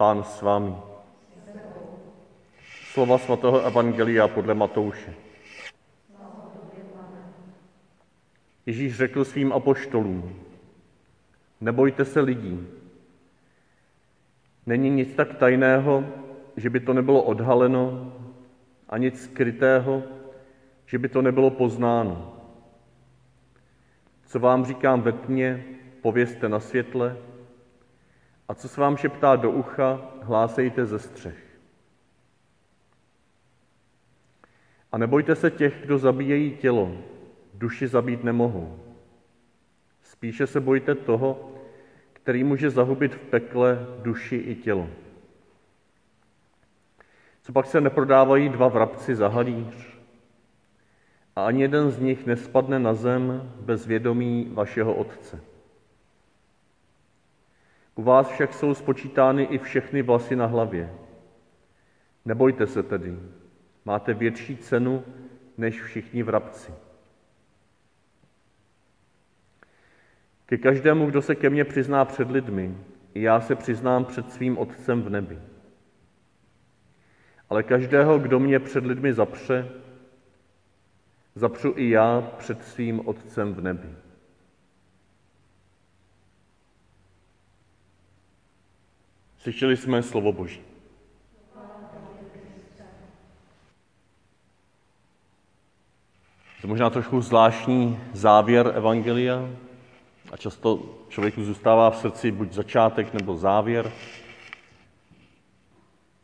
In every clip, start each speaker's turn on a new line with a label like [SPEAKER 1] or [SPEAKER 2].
[SPEAKER 1] Pán s vámi. Slova svatého Evangelia podle Matouše. Ježíš řekl svým apoštolům, nebojte se lidí. Není nic tak tajného, že by to nebylo odhaleno, a nic skrytého, že by to nebylo poznáno. Co vám říkám ve tmě, povězte na světle, a co se vám šeptá do ucha, hlásejte ze střech. A nebojte se těch, kdo zabíjejí tělo, duši zabít nemohou. Spíše se bojte toho, který může zahubit v pekle duši i tělo. Co pak se neprodávají dva vrabci za halíř? A ani jeden z nich nespadne na zem bez vědomí vašeho Otce. U vás však jsou spočítány i všechny vlasy na hlavě. Nebojte se tedy, máte větší cenu než všichni vrabci. Ke každému, kdo se ke mně přizná před lidmi, i já se přiznám před svým Otcem v nebi. Ale každého, kdo mě před lidmi zapře, zapřu i já před svým Otcem v nebi. Slyšeli jsme slovo Boží. To možná trošku zvláštní závěr Evangelia a často člověku zůstává v srdci buď začátek nebo závěr,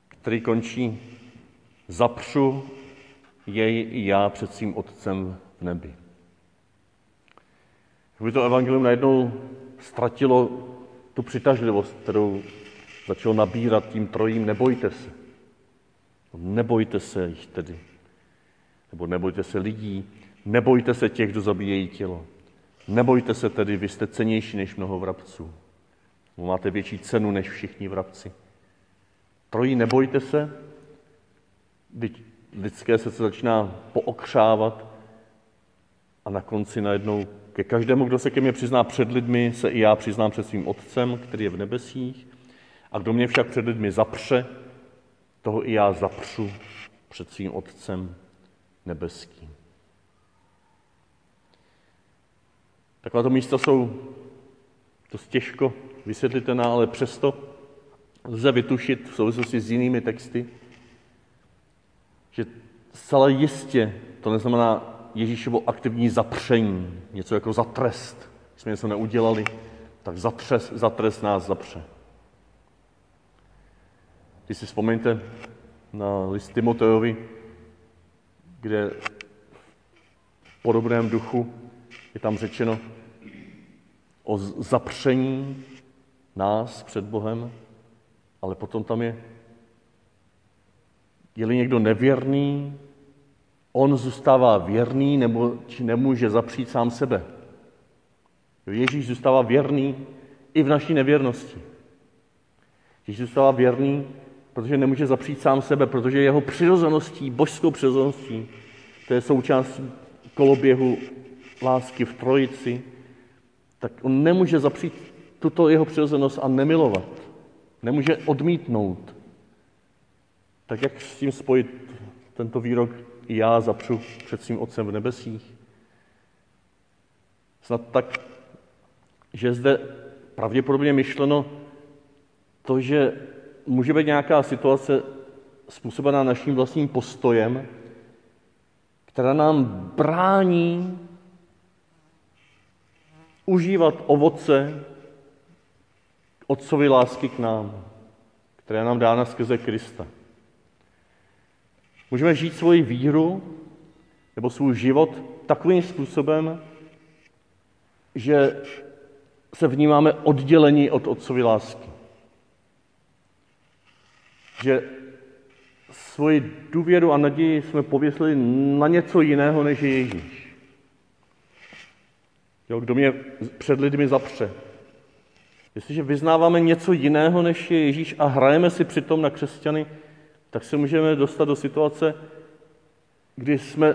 [SPEAKER 1] který končí zapřu jej i já před svým Otcem v nebi. Kdyby to evangelium najednou ztratilo tu přitažlivost, kterou začalo nabírat tím trojím, nebojte se. Nebojte se jich tedy. Nebo nebojte se lidí, nebojte se těch, kdo zabíjejí tělo. Nebojte se tedy, vy jste cenější než mnoho vrabců. Máte větší cenu než všichni vrabci. Trojí nebojte se, Teď lidské se začíná pookřávat a na konci najednou ke každému, kdo se ke mně přizná před lidmi, se i já přiznám před svým Otcem, který je v nebesích. A kdo mě však před lidmi zapře, toho i já zapřu před svým Otcem nebeským. Takováto místa jsou dost těžko vysvětlitelná, ale přesto lze vytušit v souvislosti s jinými texty, že zcela jistě to neznamená Ježíšovo aktivní zapření, něco jako za trest. Když jsme něco neudělali, tak za trest, za trest nás zapře. Když si vzpomeňte na list Timoteovi, kde v podobném duchu je tam řečeno o zapření nás před Bohem, ale potom tam je je-li někdo nevěrný, on zůstává věrný nebo či nemůže zapřít sám sebe. Ježíš zůstává věrný i v naší nevěrnosti. Ježíš zůstává věrný, protože nemůže zapřít sám sebe, protože jeho přirozeností, božskou přirozeností, to je součást koloběhu lásky v trojici, tak on nemůže zapřít tuto jeho přirozenost a nemilovat. Nemůže odmítnout tak jak s tím spojit tento výrok i já zapřu před svým Otcem v nebesích? Snad tak, že zde pravděpodobně myšleno to, že může být nějaká situace způsobená naším vlastním postojem, která nám brání užívat ovoce otcovy lásky k nám, která nám dána skrze Krista. Můžeme žít svoji víru nebo svůj život takovým způsobem, že se vnímáme oddělení od otcovy lásky. Že svoji důvěru a naději jsme pověsili na něco jiného, než je Ježíš. Jo, kdo mě před lidmi zapře. Jestliže vyznáváme něco jiného, než je Ježíš a hrajeme si přitom na křesťany, tak se můžeme dostat do situace, kdy jsme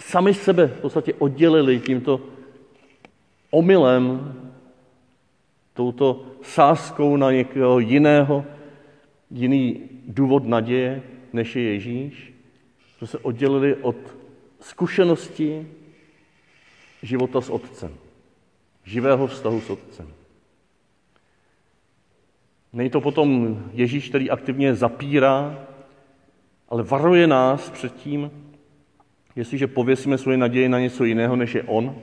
[SPEAKER 1] sami sebe v podstatě oddělili tímto omylem, touto sázkou na někoho jiného, jiný důvod naděje, než je Ježíš. Jsme se oddělili od zkušenosti života s Otcem. Živého vztahu s Otcem. Není to potom Ježíš, který aktivně zapírá, ale varuje nás před tím, jestliže pověsíme svoje naději na něco jiného, než je On,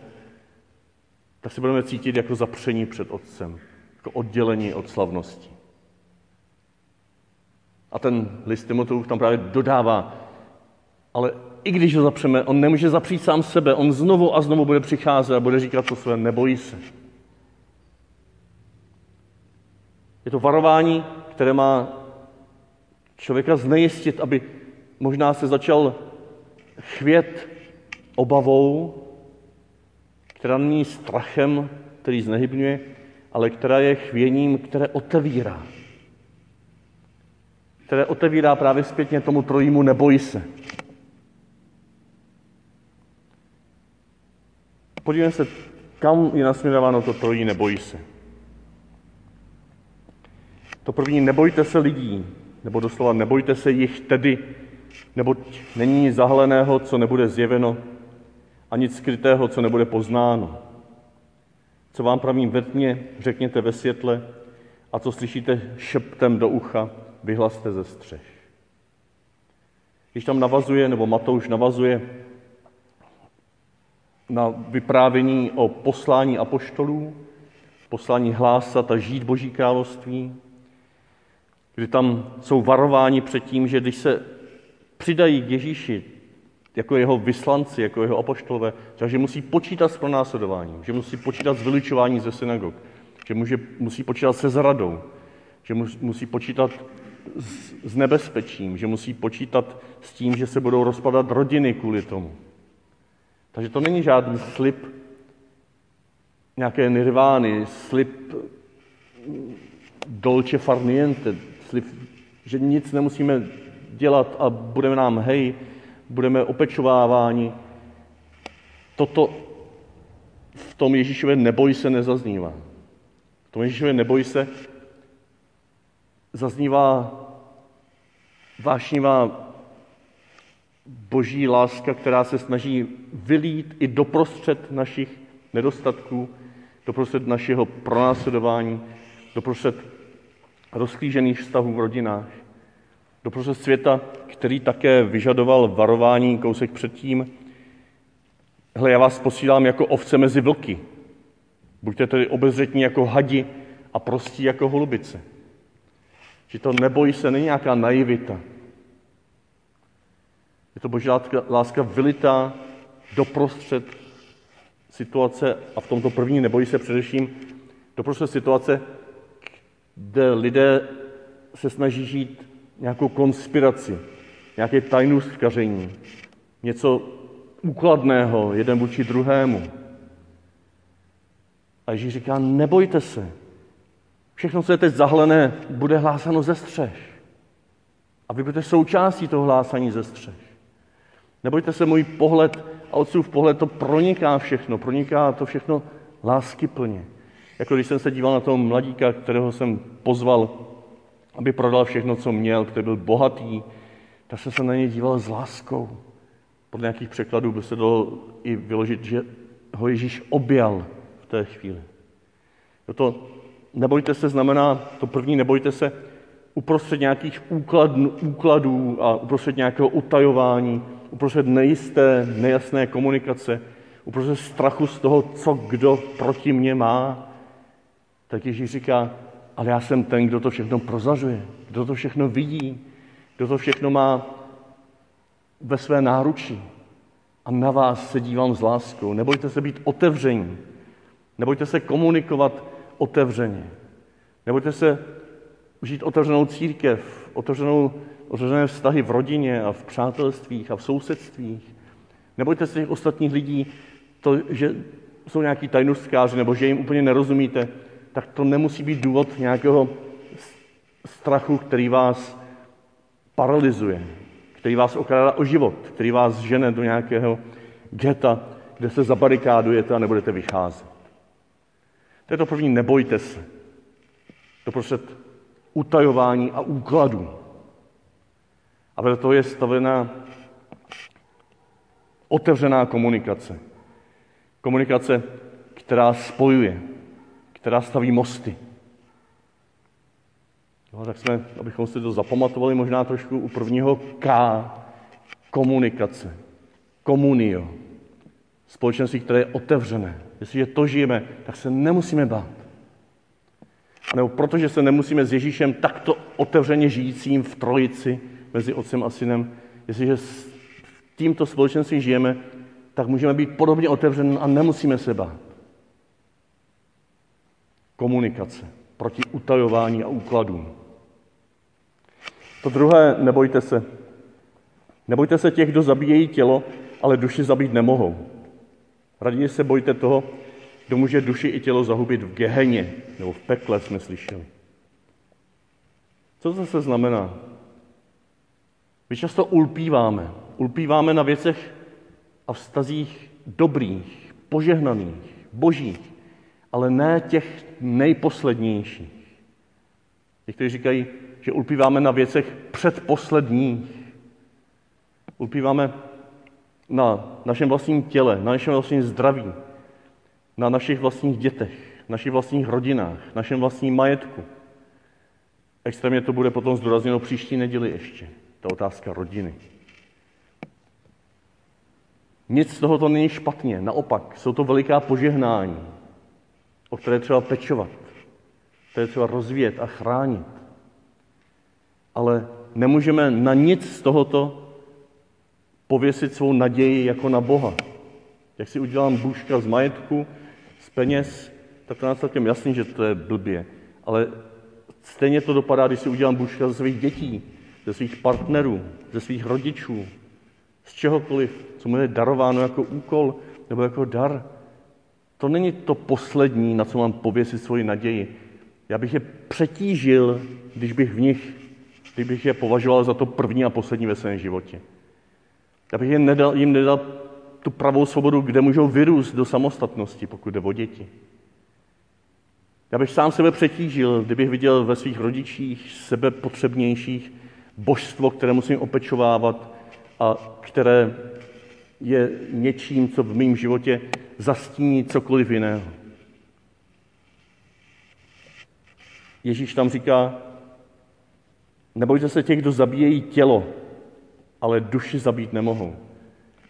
[SPEAKER 1] tak se budeme cítit jako zapření před Otcem, jako oddělení od slavnosti. A ten list Timoteův tam právě dodává, ale i když ho zapřeme, on nemůže zapřít sám sebe, on znovu a znovu bude přicházet a bude říkat to své, nebojí se. Je to varování, které má člověka znejistit, aby možná se začal chvět obavou, která není strachem, který znehybňuje, ale která je chvěním, které otevírá. Které otevírá právě zpětně tomu trojímu neboj se. Podívejme se, kam je nasměrováno to trojí nebojí se. To první, nebojte se lidí, nebo doslova nebojte se jich tedy, neboť není nic zahaleného, co nebude zjeveno, a nic skrytého, co nebude poznáno. Co vám pravím ve tmě, řekněte ve světle, a co slyšíte šeptem do ucha, vyhlaste ze střech. Když tam navazuje, nebo Matouš navazuje na vyprávění o poslání apoštolů, poslání hlásat a žít Boží království, kdy tam jsou varováni před tím, že když se přidají k Ježíši jako jeho vyslanci, jako jeho apoštolové, že musí počítat s pronásledováním, že musí počítat s vylučováním ze synagog, že může, musí počítat se zradou, že musí počítat s, nebezpečím, že musí počítat s tím, že se budou rozpadat rodiny kvůli tomu. Takže to není žádný slib nějaké nirvány, slib dolce farniente, slib, že nic nemusíme dělat a budeme nám hej, budeme opečováváni. Toto v tom Ježíšově neboj se nezaznívá. V tom Ježíšově neboj se zaznívá vášnivá boží láska, která se snaží vylít i doprostřed našich nedostatků, doprostřed našeho pronásledování, doprostřed rozklížených vztahů v rodinách, doprostřed světa, který také vyžadoval varování kousek předtím. Hle, já vás posílám jako ovce mezi vlky. Buďte tedy obezřetní jako hadi a prostí jako holubice. Že to nebojí se, není nějaká naivita, je to boží láska, láska vylitá doprostřed situace, a v tomto první nebojí se především, doprostřed situace, kde lidé se snaží žít nějakou konspiraci, nějaké tajnůstkaření, něco úkladného jeden vůči druhému. A Ježíš říká, nebojte se. Všechno, co je teď zahlené, bude hlásáno ze střeš. A vy budete součástí toho hlásání ze střeš. Nebojte se, můj pohled a otcův pohled, to proniká všechno, proniká to všechno lásky plně. Jako když jsem se díval na toho mladíka, kterého jsem pozval, aby prodal všechno, co měl, který byl bohatý, tak jsem se na něj díval s láskou. Podle nějakých překladů by se dalo i vyložit, že ho Ježíš objal v té chvíli. To nebojte se znamená, to první nebojte se, uprostřed nějakých úkladů, úkladů a uprostřed nějakého utajování, uprostřed nejisté, nejasné komunikace, uprostřed strachu z toho, co kdo proti mně má, tak Ježíš říká, ale já jsem ten, kdo to všechno prozařuje, kdo to všechno vidí, kdo to všechno má ve své náruči. A na vás se dívám s láskou. Nebojte se být otevření. Nebojte se komunikovat otevřeně. Nebojte se žít otevřenou církev, otevřenou otevřené vztahy v rodině a v přátelstvích a v sousedstvích. Nebojte se těch ostatních lidí, to, že jsou nějaký tajnostkáři nebo že jim úplně nerozumíte, tak to nemusí být důvod nějakého strachu, který vás paralyzuje, který vás okrádá o život, který vás žene do nějakého geta, kde se zabarikádujete a nebudete vycházet. To je to první, nebojte se. To prostě utajování a úkladu. A vedle toho je stavená otevřená komunikace. Komunikace, která spojuje, která staví mosty. No, tak jsme, abychom si to zapamatovali, možná trošku u prvního K, komunikace, komunio, společenství, které je otevřené. Jestliže to žijeme, tak se nemusíme bát. Nebo protože se nemusíme s Ježíšem takto otevřeně žijícím v trojici mezi otcem a synem, jestliže s tímto společenstvím žijeme, tak můžeme být podobně otevření a nemusíme se bát. Komunikace proti utajování a úkladům. To druhé, nebojte se. Nebojte se těch, kdo zabíjejí tělo, ale duši zabít nemohou. Raději se bojte toho, kdo může duši i tělo zahubit v geheně nebo v pekle, jsme slyšeli. Co to zase znamená? My často ulpíváme. Ulpíváme na věcech a vztazích dobrých, požehnaných, božích, ale ne těch nejposlednějších. Někteří říkají, že ulpíváme na věcech předposledních. Ulpíváme na našem vlastním těle, na našem vlastním zdraví, na našich vlastních dětech, našich vlastních rodinách, našem vlastním majetku. Extrémně to bude potom zdůrazněno příští neděli ještě, ta otázka rodiny. Nic z toho to není špatně, naopak, jsou to veliká požehnání, o které třeba pečovat, které třeba rozvíjet a chránit. Ale nemůžeme na nic z tohoto pověsit svou naději jako na Boha. Jak si udělám bůžka z majetku, z peněz, tak to nás celkem jasný, že to je blbě. Ale stejně to dopadá, když si udělám bůžka ze svých dětí, ze svých partnerů, ze svých rodičů, z čehokoliv, co mu je darováno jako úkol nebo jako dar. To není to poslední, na co mám pověsit svoji naději. Já bych je přetížil, když bych v nich, když bych je považoval za to první a poslední ve svém životě. Já bych jim nedal, jim nedal tu pravou svobodu, kde můžou vyrůst do samostatnosti, pokud jde o děti. Já bych sám sebe přetížil, kdybych viděl ve svých rodičích sebe potřebnějších božstvo, které musím opečovávat a které je něčím, co v mém životě zastíní cokoliv jiného. Ježíš tam říká, nebojte se těch, kdo zabíjejí tělo, ale duši zabít nemohou.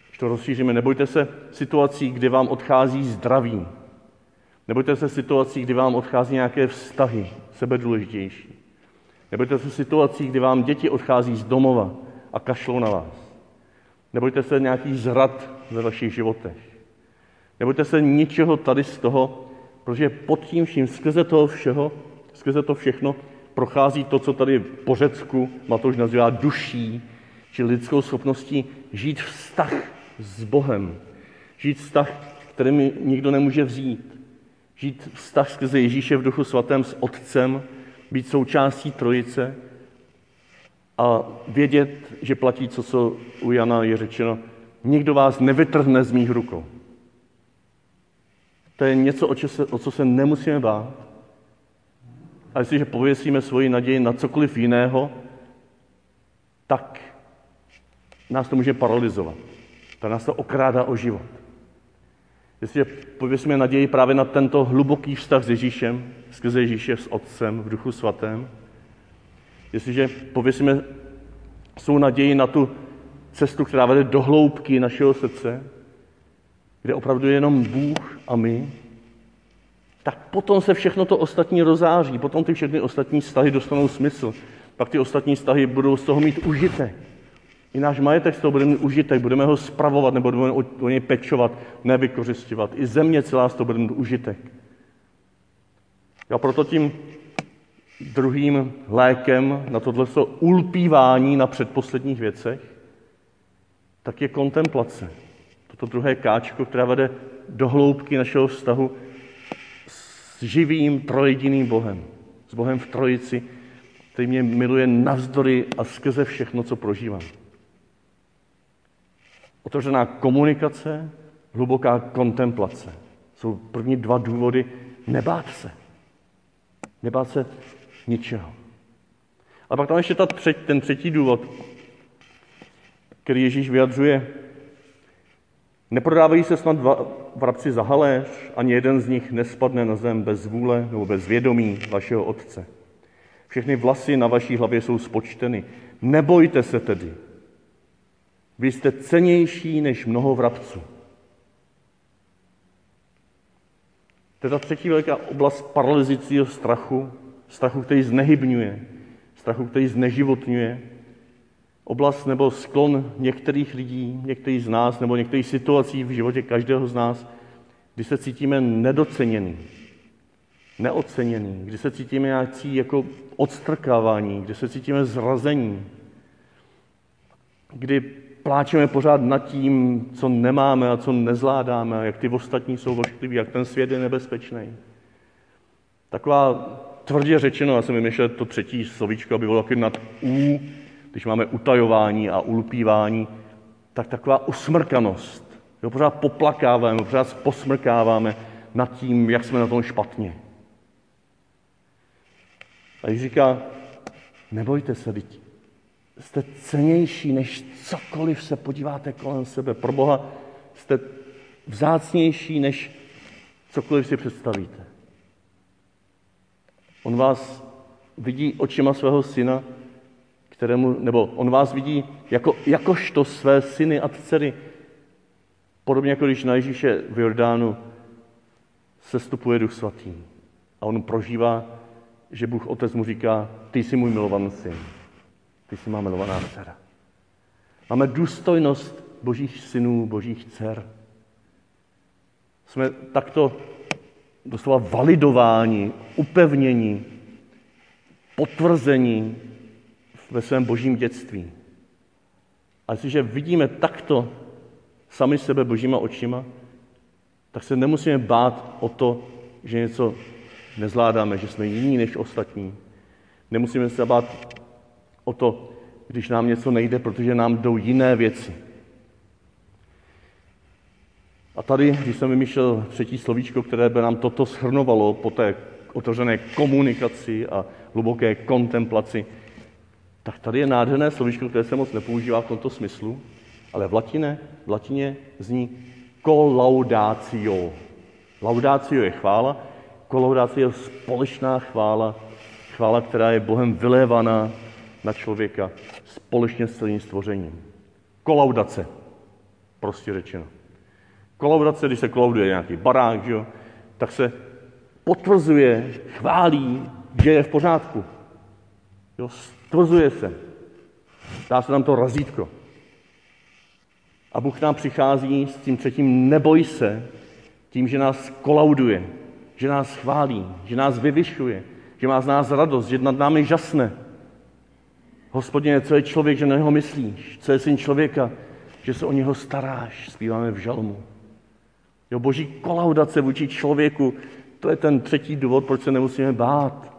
[SPEAKER 1] Když to rozšíříme, nebojte se situací, kdy vám odchází zdraví. Nebojte se situací, kdy vám odchází nějaké vztahy, sebedůležitější. Nebojte se situací, kdy vám děti odchází z domova a kašlou na vás. Nebojte se nějakých zrad ve vašich životech. Nebojte se ničeho tady z toho, protože pod tím vším, skrze toho všeho, skrze to všechno, prochází to, co tady po Řecku Matouš nazývá duší, či lidskou schopností žít vztah s Bohem. Žít vztah, který mi nikdo nemůže vzít. Žít vztah skrze Ježíše v duchu svatém s Otcem, být součástí Trojice a vědět, že platí, co, co u Jana je řečeno, nikdo vás nevytrhne z mých rukou. To je něco, o, se, o co se nemusíme bát. A jestliže pověsíme svoji naději na cokoliv jiného, tak nás to může paralizovat. To nás to okrádá o život. Jestliže pověsíme naději právě na tento hluboký vztah s Ježíšem, skrze Ježíše s Otcem v Duchu Svatém, jestliže pověsíme svou naději na tu cestu, která vede do hloubky našeho srdce, kde opravdu je jenom Bůh a my, tak potom se všechno to ostatní rozáří, potom ty všechny ostatní vztahy dostanou smysl. Pak ty ostatní vztahy budou z toho mít užitek. I náš majetek z toho bude mít užitek, budeme ho spravovat nebo budeme o, něj pečovat, nevykořišťovat. I země celá z toho bude mít užitek. A proto tím druhým lékem na tohle ulpívání na předposledních věcech, tak je kontemplace. Toto druhé káčko, která vede do hloubky našeho vztahu s živým trojediným Bohem. S Bohem v trojici, který mě miluje navzdory a skrze všechno, co prožívám. Otevřená komunikace, hluboká kontemplace. Jsou první dva důvody nebát se. Nebát se ničeho. A pak tam ještě ta třetí, ten třetí důvod, který Ježíš vyjadřuje. Neprodávají se snad dva vrabci za haléř, ani jeden z nich nespadne na zem bez vůle nebo bez vědomí vašeho Otce. Všechny vlasy na vaší hlavě jsou spočteny. Nebojte se tedy. Vy jste cenější než mnoho vrabců. To je ta třetí velká oblast paralyzicího strachu, strachu, který znehybňuje, strachu, který zneživotňuje, oblast nebo sklon některých lidí, některých z nás, nebo některých situací v životě každého z nás, kdy se cítíme nedoceněný, neoceněný, kdy se cítíme nějaký jako odstrkávání, kdy se cítíme zrazení, kdy pláčeme pořád nad tím, co nemáme a co nezvládáme, jak ty ostatní jsou voškliví, jak ten svět je nebezpečný. Taková tvrdě řečeno, já jsem vymýšlel to třetí slovíčko, aby bylo taky nad U, když máme utajování a ulpívání, tak taková usmrkanost. Jo, pořád poplakáváme, pořád posmrkáváme nad tím, jak jsme na tom špatně. A když říká, nebojte se, teď jste cenější, než cokoliv se podíváte kolem sebe. Pro Boha jste vzácnější, než cokoliv si představíte. On vás vidí očima svého syna, kterému, nebo on vás vidí jako, jakožto své syny a dcery. Podobně jako když na Ježíše v Jordánu sestupuje Duch Svatý. A on prožívá, že Bůh Otec mu říká, ty jsi můj milovaný syn, ty jsi má milovaná dcera. Máme důstojnost božích synů, božích dcer. Jsme takto doslova validováni, upevnění, potvrzení ve svém božím dětství. A jestliže vidíme takto sami sebe božíma očima, tak se nemusíme bát o to, že něco nezvládáme, že jsme jiní než ostatní. Nemusíme se bát o to, když nám něco nejde, protože nám jdou jiné věci. A tady, když jsem vymýšlel třetí slovíčko, které by nám toto shrnovalo po té otevřené komunikaci a hluboké kontemplaci, tak tady je nádherné slovíčko, které se moc nepoužívá v tomto smyslu, ale v latině, v latině zní kolaudatio. Laudatio je chvála, kolaudatio je společná chvála, chvála, která je Bohem vylévaná člověka společně s celým stvořením. Kolaudace, prostě řečeno. Kolaudace, když se kolauduje nějaký barák, že jo, tak se potvrzuje, chválí, že je v pořádku. Jo, stvrzuje se. Dá se nám to razítko. A Bůh nám přichází s tím třetím neboj se, tím, že nás kolauduje, že nás chválí, že nás vyvyšuje, že má z nás radost, že nad námi žasne. Hospodine, co je člověk, že na něho myslíš? Co je syn člověka, že se o něho staráš? Zpíváme v žalmu. Jo, boží kolaudace vůči člověku, to je ten třetí důvod, proč se nemusíme bát.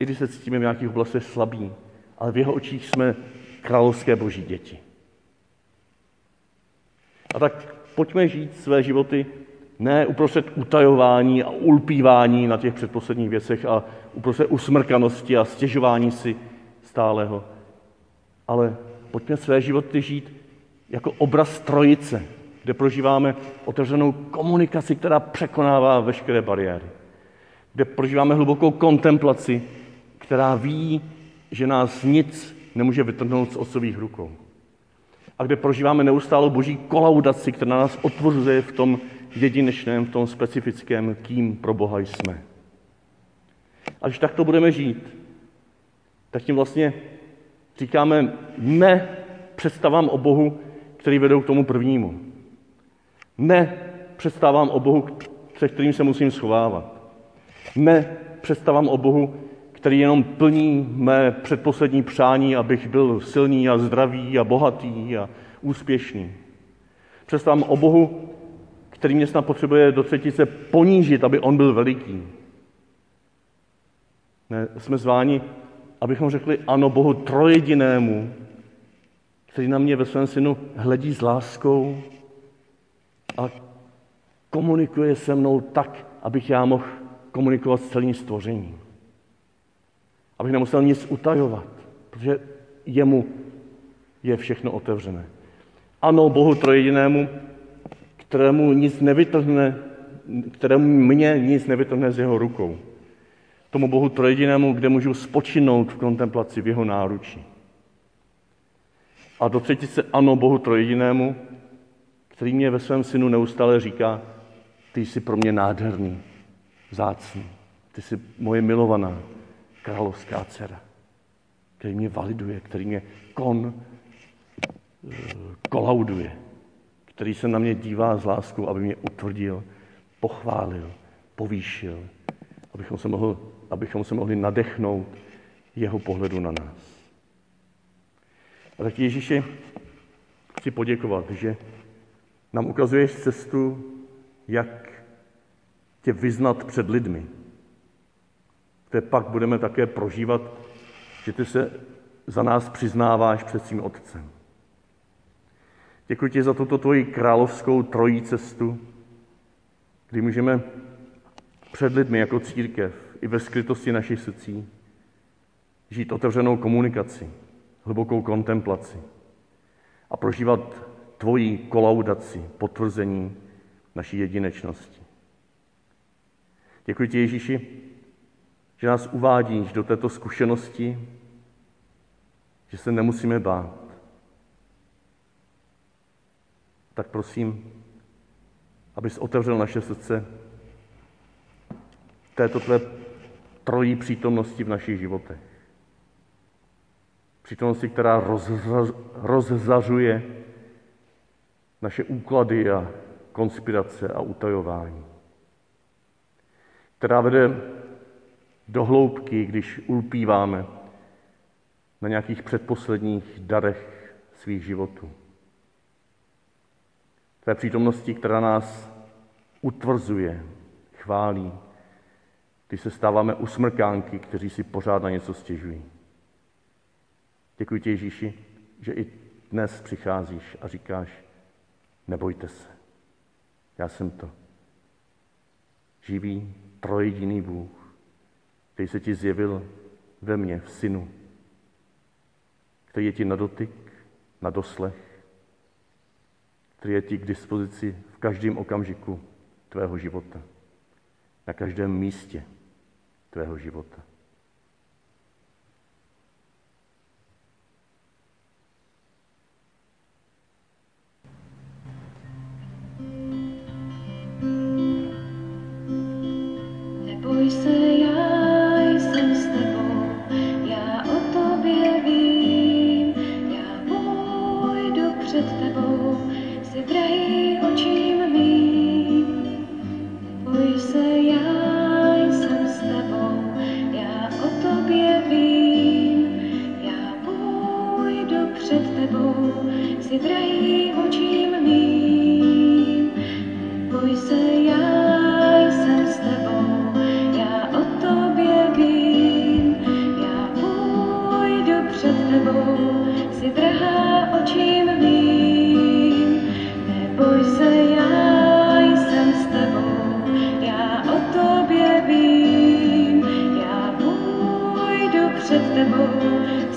[SPEAKER 1] I když se cítíme v nějakých oblastech slabí, ale v jeho očích jsme královské boží děti. A tak pojďme žít své životy ne uprostřed utajování a ulpívání na těch předposledních věcech a uprostřed usmrkanosti a stěžování si stáleho, ale pojďme své životy žít jako obraz trojice, kde prožíváme otevřenou komunikaci, která překonává veškeré bariéry. Kde prožíváme hlubokou kontemplaci, která ví, že nás nic nemůže vytrhnout z otcových rukou. A kde prožíváme neustálou boží kolaudaci, která nás otvrzuje v tom jedinečném, v tom specifickém, kým pro Boha jsme. A když takto budeme žít, tak tím vlastně říkáme ne představám o Bohu, který vedou k tomu prvnímu. Ne představám o Bohu, před kterým se musím schovávat. Ne představám o Bohu, který jenom plní mé předposlední přání, abych byl silný a zdravý a bohatý a úspěšný. Představám o Bohu, který mě snad potřebuje do třetice ponížit, aby on byl veliký. Ne, jsme zváni, abychom řekli ano Bohu trojedinému, který na mě ve svém synu hledí s láskou a komunikuje se mnou tak, abych já mohl komunikovat s celým stvořením. Abych nemusel nic utajovat, protože jemu je všechno otevřené. Ano, Bohu trojedinému, kterému nic nevytrhne, kterému mě nic nevytrhne z jeho rukou. Tomu Bohu trojedinému, kde můžu spočinout v kontemplaci v jeho náručí. A do třetice ano Bohu trojedinému, který mě ve svém synu neustále říká, ty jsi pro mě nádherný, zácný, ty jsi moje milovaná královská dcera, který mě validuje, který mě kon, eh, kolauduje, který se na mě dívá s láskou, aby mě utvrdil, pochválil, povýšil, abychom se, mohl, abychom se mohli nadechnout jeho pohledu na nás. A tak Ježíši chci poděkovat, že nám ukazuješ cestu, jak tě vyznat před lidmi. Kde pak budeme také prožívat, že ty se za nás přiznáváš před svým Otcem. Děkuji ti za tuto tvoji královskou trojí cestu, kdy můžeme před lidmi jako církev i ve skrytosti našich srdcí žít otevřenou komunikaci, hlubokou kontemplaci a prožívat tvoji kolaudaci, potvrzení naší jedinečnosti. Děkuji ti, Ježíši, že nás uvádíš do této zkušenosti, že se nemusíme bát. Tak prosím, abys otevřel naše srdce této tvé trojí přítomnosti v našich životech. Přítomnosti, která rozzařuje naše úklady a konspirace a utajování. Která vede do hloubky, když ulpíváme na nějakých předposledních darech svých životů. Té přítomnosti, která nás utvrzuje, chválí, když se stáváme usmrkánky, kteří si pořád na něco stěžují. Děkuji ti, Ježíši, že i dnes přicházíš a říkáš, nebojte se, já jsem to. Živý, trojediný Bůh, který se ti zjevil ve mně, v synu, který je ti na dotyk, na doslech, který je ti k dispozici v každém okamžiku tvého života, na každém místě tvého života.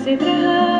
[SPEAKER 1] ses bras.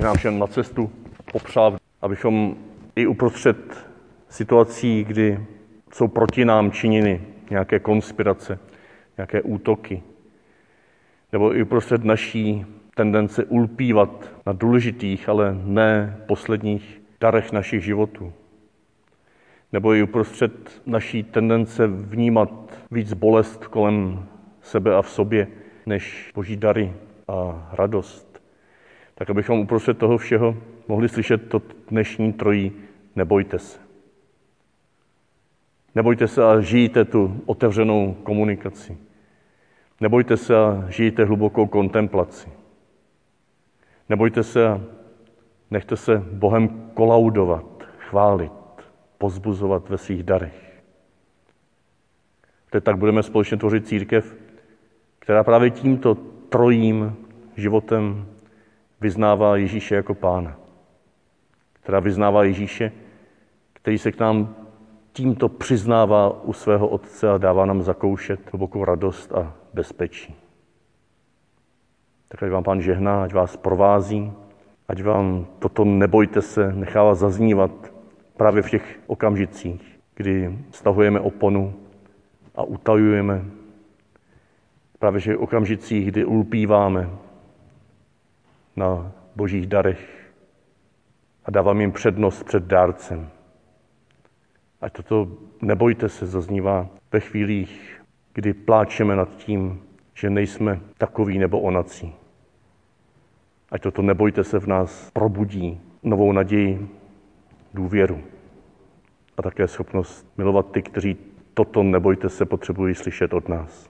[SPEAKER 1] Aby nám všem na cestu popřál, abychom i uprostřed situací, kdy jsou proti nám činěny nějaké konspirace, nějaké útoky, nebo i uprostřed naší tendence ulpívat na důležitých, ale ne posledních darech našich životů. Nebo i uprostřed naší tendence vnímat víc bolest kolem sebe a v sobě, než boží dary a radost tak abychom uprostřed toho všeho mohli slyšet to dnešní trojí nebojte se. Nebojte se a žijte tu otevřenou komunikaci. Nebojte se a žijte hlubokou kontemplaci. Nebojte se a nechte se Bohem kolaudovat, chválit, pozbuzovat ve svých darech. Teď tak budeme společně tvořit církev, která právě tímto trojím životem vyznává Ježíše jako pána. Která vyznává Ježíše, který se k nám tímto přiznává u svého Otce a dává nám zakoušet hlubokou radost a bezpečí. Tak ať vám Pán žehná, ať vás provází, ať vám toto nebojte se nechává zaznívat právě v těch okamžicích, kdy stahujeme oponu a utajujeme, právě v těch okamžicích, kdy ulpíváme na božích darech a dáváme jim přednost před dárcem. Ať toto nebojte se zaznívá ve chvílích, kdy pláčeme nad tím, že nejsme takový nebo onací. Ať toto nebojte se v nás probudí novou naději, důvěru a také schopnost milovat ty, kteří toto nebojte se potřebují slyšet od nás.